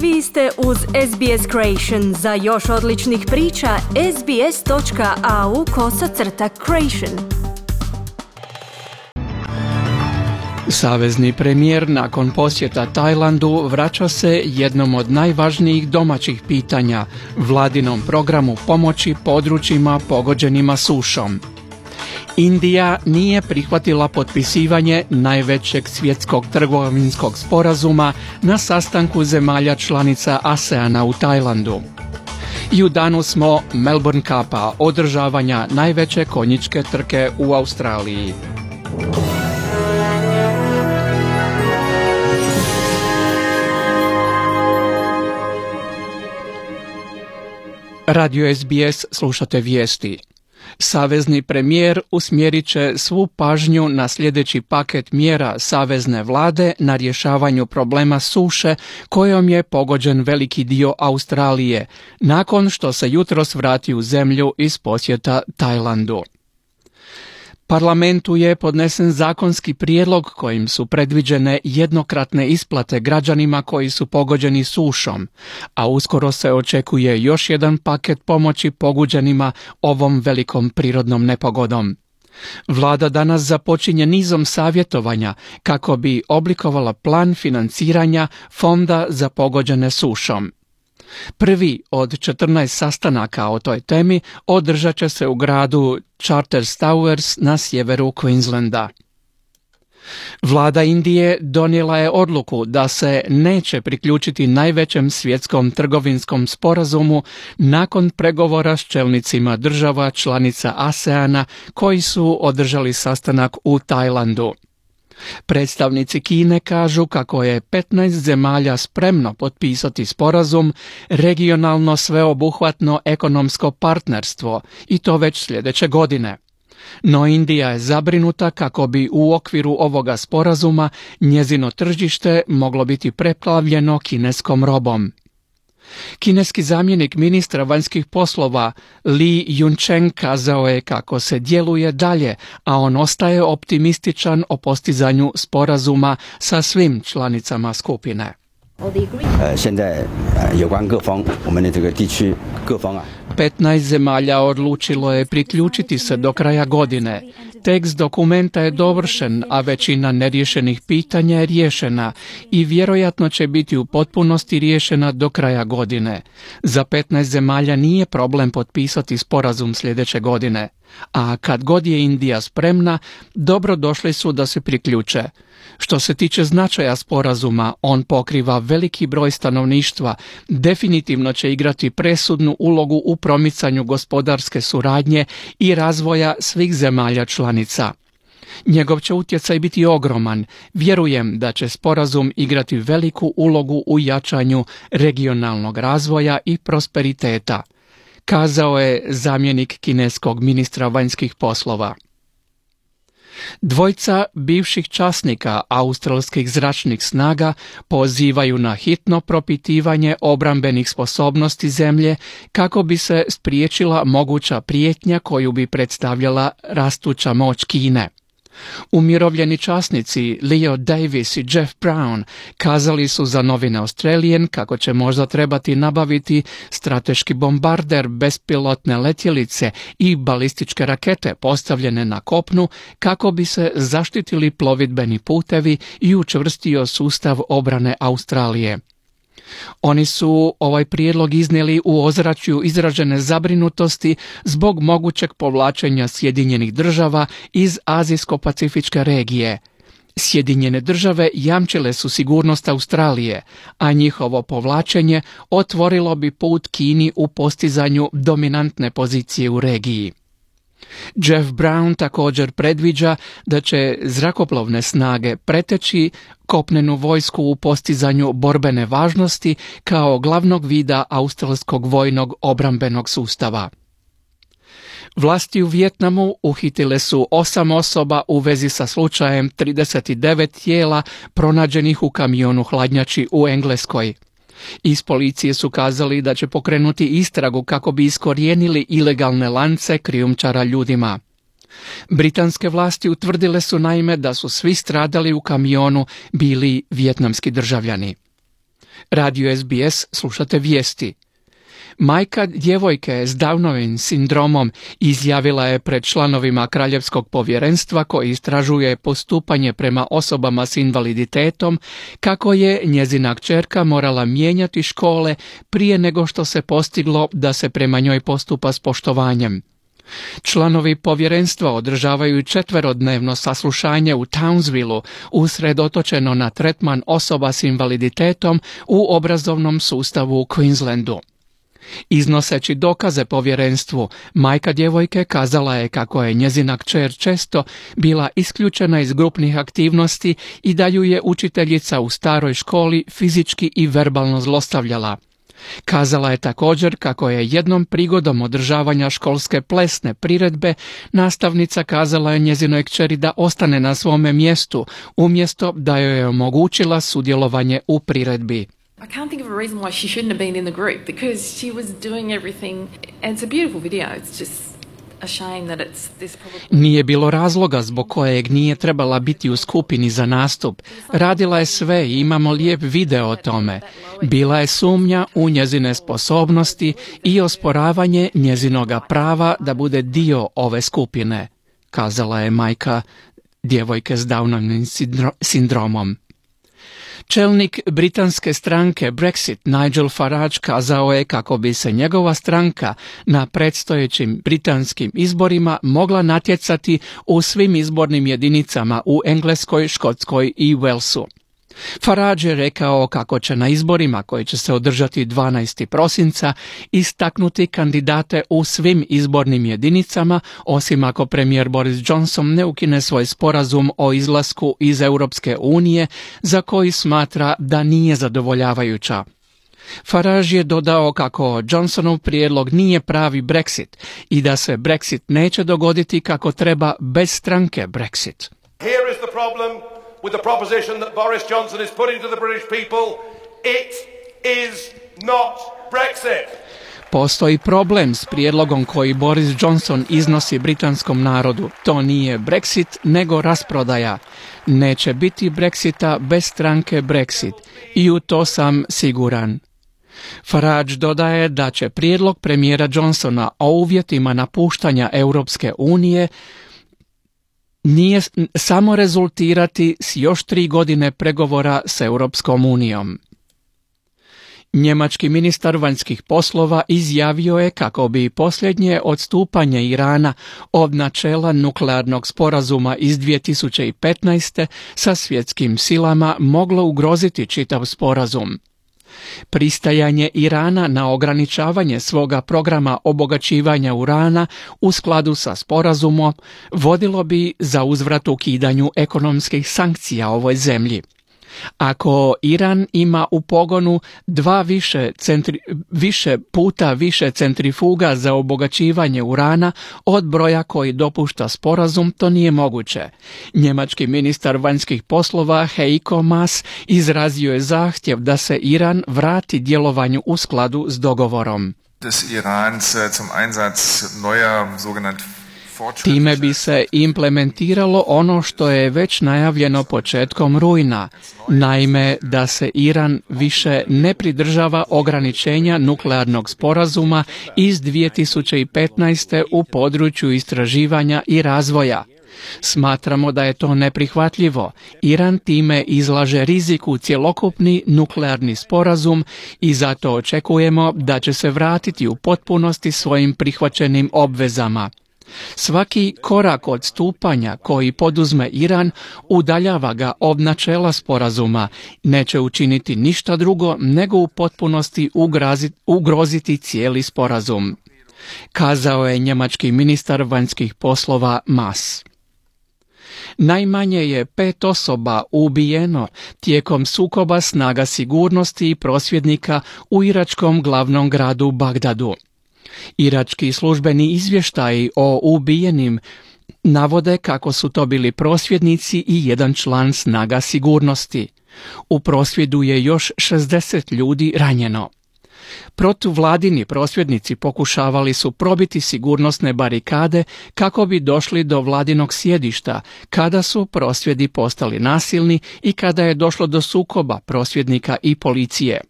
Vi ste uz SBS Creation. Za još odličnih priča, sbs.au kosacrta creation. Savezni premijer nakon posjeta Tajlandu vraća se jednom od najvažnijih domaćih pitanja, vladinom programu pomoći područjima pogođenima sušom. Indija nije prihvatila potpisivanje najvećeg svjetskog trgovinskog sporazuma na sastanku zemalja članica ASEANA u Tajlandu. I u danu smo Melbourne Cupa, održavanja najveće konjičke trke u Australiji. Radio SBS slušate vijesti. Savezni premijer usmjerit će svu pažnju na sljedeći paket mjera savezne vlade na rješavanju problema suše kojom je pogođen veliki dio Australije, nakon što se jutros vrati u zemlju iz posjeta Tajlandu. Parlamentu je podnesen zakonski prijedlog kojim su predviđene jednokratne isplate građanima koji su pogođeni sušom, a uskoro se očekuje još jedan paket pomoći poguđenima ovom velikom prirodnom nepogodom. Vlada danas započinje nizom savjetovanja kako bi oblikovala plan financiranja fonda za pogođene sušom. Prvi od 14 sastanaka o toj temi održat će se u gradu Charters Towers na sjeveru Queenslanda. Vlada Indije donijela je odluku da se neće priključiti najvećem svjetskom trgovinskom sporazumu nakon pregovora s čelnicima država članica ASEANA koji su održali sastanak u Tajlandu. Predstavnici Kine kažu kako je 15 zemalja spremno potpisati sporazum regionalno sveobuhvatno ekonomsko partnerstvo i to već sljedeće godine. No Indija je zabrinuta kako bi u okviru ovoga sporazuma njezino tržište moglo biti preplavljeno kineskom robom. Kineski zamjenik ministra vanjskih poslova Li Yuncheng kazao je kako se djeluje dalje, a on ostaje optimističan o postizanju sporazuma sa svim članicama skupine. Petnaest zemalja odlučilo je priključiti se do kraja godine. Tekst dokumenta je dovršen, a većina neriješenih pitanja je riješena i vjerojatno će biti u potpunosti riješena do kraja godine. Za 15 zemalja nije problem potpisati sporazum sljedeće godine, a kad god je Indija spremna, dobro došli su da se priključe. Što se tiče značaja sporazuma, on pokriva veliki broj stanovništva, definitivno će igrati presudnu ulogu u promicanju gospodarske suradnje i razvoja svih zemalja članica. Njegov će utjecaj biti ogroman. Vjerujem da će sporazum igrati veliku ulogu u jačanju regionalnog razvoja i prosperiteta, kazao je zamjenik kineskog ministra vanjskih poslova. Dvojca bivših časnika australskih zračnih snaga pozivaju na hitno propitivanje obrambenih sposobnosti zemlje kako bi se spriječila moguća prijetnja koju bi predstavljala rastuća moć Kine. Umirovljeni časnici Leo Davis i Jeff Brown kazali su za novine Australian kako će možda trebati nabaviti strateški bombarder, bespilotne letjelice i balističke rakete postavljene na kopnu kako bi se zaštitili plovidbeni putevi i učvrstio sustav obrane Australije. Oni su ovaj prijedlog iznijeli u ozračju izražene zabrinutosti zbog mogućeg povlačenja Sjedinjenih država iz Azijsko-Pacifičke regije. Sjedinjene države jamčile su sigurnost Australije, a njihovo povlačenje otvorilo bi put Kini u postizanju dominantne pozicije u regiji. Jeff Brown također predviđa da će zrakoplovne snage preteći kopnenu vojsku u postizanju borbene važnosti kao glavnog vida australskog vojnog obrambenog sustava. Vlasti u Vjetnamu uhitile su osam osoba u vezi sa slučajem 39 tijela pronađenih u kamionu hladnjači u Engleskoj. Iz policije su kazali da će pokrenuti istragu kako bi iskorijenili ilegalne lance krijumčara ljudima. Britanske vlasti utvrdile su naime da su svi stradali u kamionu bili vjetnamski državljani. Radio SBS slušate vijesti. Majka djevojke s Downovim sindromom izjavila je pred članovima Kraljevskog povjerenstva koji istražuje postupanje prema osobama s invaliditetom kako je njezina kćerka morala mijenjati škole prije nego što se postiglo da se prema njoj postupa s poštovanjem. Članovi povjerenstva održavaju četverodnevno saslušanje u Townsvilleu usredotočeno na tretman osoba s invaliditetom u obrazovnom sustavu u Queenslandu. Iznoseći dokaze povjerenstvu, majka djevojke kazala je kako je njezina kćer često bila isključena iz grupnih aktivnosti i da ju je učiteljica u staroj školi fizički i verbalno zlostavljala. Kazala je također kako je jednom prigodom održavanja školske plesne priredbe nastavnica kazala je njezinoj kćeri da ostane na svome mjestu umjesto da joj je omogućila sudjelovanje u priredbi. I can't think of a reason why she shouldn't have been in the group because she was doing everything and it's a beautiful video. It's just nije bilo razloga zbog kojeg nije trebala biti u skupini za nastup. Radila je sve i imamo lijep video o tome. Bila je sumnja u njezine sposobnosti i osporavanje njezinoga prava da bude dio ove skupine, kazala je majka djevojke s Downovim sindromom. Čelnik britanske stranke Brexit Nigel Farage kazao je kako bi se njegova stranka na predstojećim britanskim izborima mogla natjecati u svim izbornim jedinicama u Engleskoj, Škotskoj i Walesu. Farage je rekao kako će na izborima koji će se održati 12. prosinca istaknuti kandidate u svim izbornim jedinicama, osim ako premijer Boris Johnson ne ukine svoj sporazum o izlasku iz Europske unije za koji smatra da nije zadovoljavajuća. Farage je dodao kako Johnsonov prijedlog nije pravi Brexit i da se Brexit neće dogoditi kako treba bez stranke Brexit. Here is the problem with the proposition that Boris Johnson is putting to the British people. It is not Brexit. Postoji problem s prijedlogom koji Boris Johnson iznosi britanskom narodu. To nije Brexit, nego rasprodaja. Neće biti Brexita bez stranke Brexit. I u to sam siguran. Farage dodaje da će prijedlog premijera Johnsona o uvjetima napuštanja Europske unije nije samo rezultirati s još tri godine pregovora s Europskom unijom. Njemački ministar vanjskih poslova izjavio je kako bi posljednje odstupanje Irana od načela nuklearnog sporazuma iz 2015. sa svjetskim silama moglo ugroziti čitav sporazum. Pristajanje Irana na ograničavanje svoga programa obogaćivanja urana u skladu sa sporazumom vodilo bi za uzvrat ukidanju ekonomskih sankcija ovoj zemlji. Ako Iran ima u pogonu dva više, centri, više puta više centrifuga za obogaćivanje urana od broja koji dopušta sporazum, to nije moguće. Njemački ministar vanjskih poslova Heiko Maas izrazio je zahtjev da se Iran vrati djelovanju u skladu s dogovorom. Des Irans äh, zum Einsatz neuer Time bi se implementiralo ono što je već najavljeno početkom rujna, naime da se Iran više ne pridržava ograničenja nuklearnog sporazuma iz 2015. u području istraživanja i razvoja. Smatramo da je to neprihvatljivo. Iran time izlaže riziku cjelokupni nuklearni sporazum i zato očekujemo da će se vratiti u potpunosti svojim prihvaćenim obvezama. Svaki korak odstupanja koji poduzme Iran udaljava ga od načela sporazuma, neće učiniti ništa drugo nego u potpunosti ugroziti cijeli sporazum. Kazao je njemački ministar vanjskih poslova Mas. Najmanje je pet osoba ubijeno tijekom sukoba snaga sigurnosti i prosvjednika u iračkom glavnom gradu Bagdadu. Irački službeni izvještaji o ubijenim navode kako su to bili prosvjednici i jedan član snaga sigurnosti. U prosvjedu je još 60 ljudi ranjeno. Protuvladini prosvjednici pokušavali su probiti sigurnosne barikade kako bi došli do vladinog sjedišta kada su prosvjedi postali nasilni i kada je došlo do sukoba prosvjednika i policije.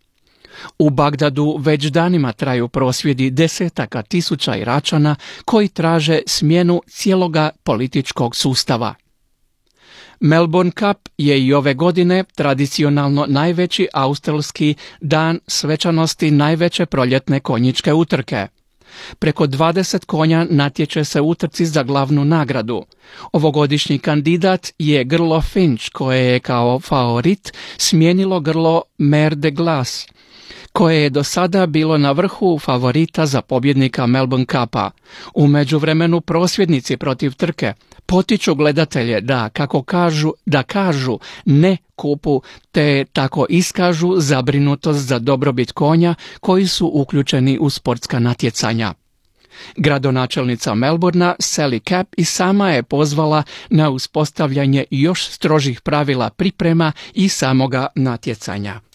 U Bagdadu već danima traju prosvjedi desetaka tisuća Iračana koji traže smjenu cijeloga političkog sustava. Melbourne Cup je i ove godine tradicionalno najveći australski dan svečanosti najveće proljetne konjičke utrke. Preko 20 konja natječe se utrci za glavnu nagradu. Ovogodišnji kandidat je grlo Finch koje je kao favorit smijenilo grlo Mer de Glace koje je do sada bilo na vrhu favorita za pobjednika Melbourne Cupa. U međuvremenu prosvjednici protiv trke potiču gledatelje da, kako kažu, da kažu ne kupu, te tako iskažu zabrinutost za dobrobit konja koji su uključeni u sportska natjecanja. Gradonačelnica Melbourna Sally Cap i sama je pozvala na uspostavljanje još strožih pravila priprema i samoga natjecanja.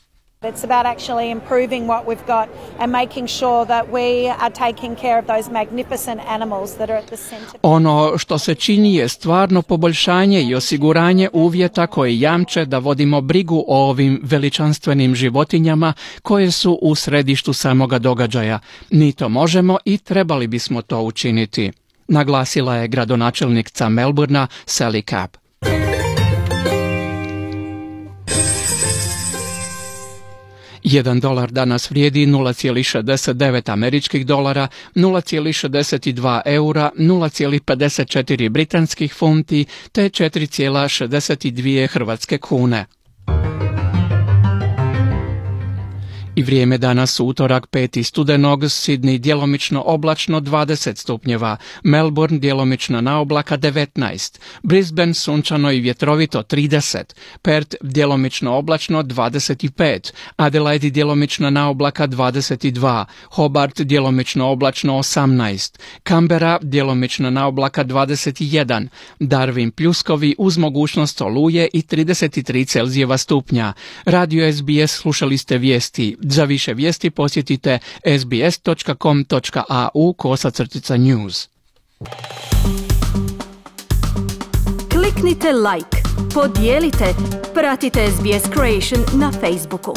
It's about actually improving what we've got and making sure that we are taking care of those magnificent animals that are at the center. Ono što se čini je stvarno poboljšanje i osiguranje uvjeta koji jamče da vodimo brigu o ovim veličanstvenim životinjama koje su u središtu samoga događaja. Mi to možemo i trebali bismo to učiniti, naglasila je gradonačelnica Melburna Sally Capp. 1 dolar danas vrijedi 0,69 američkih dolara, 0,62 eura, 0,54 britanskih funti te 4,62 hrvatske kune. I vrijeme danas utorak 5. studenog, Sidney djelomično oblačno 20 stupnjeva, Melbourne djelomično na oblaka 19, Brisbane sunčano i vjetrovito 30, Perth djelomično oblačno 25, Adelaide djelomično na oblaka 22, Hobart djelomično oblačno 18, Canberra djelomično na oblaka 21, Darwin pljuskovi uz mogućnost oluje i 33 Celzijeva stupnja. Radio SBS slušali ste vijesti za više vijesti posjetite sbs.com.au kosacrtica news. Kliknite like, podijelite, pratite SBS Creation na Facebooku.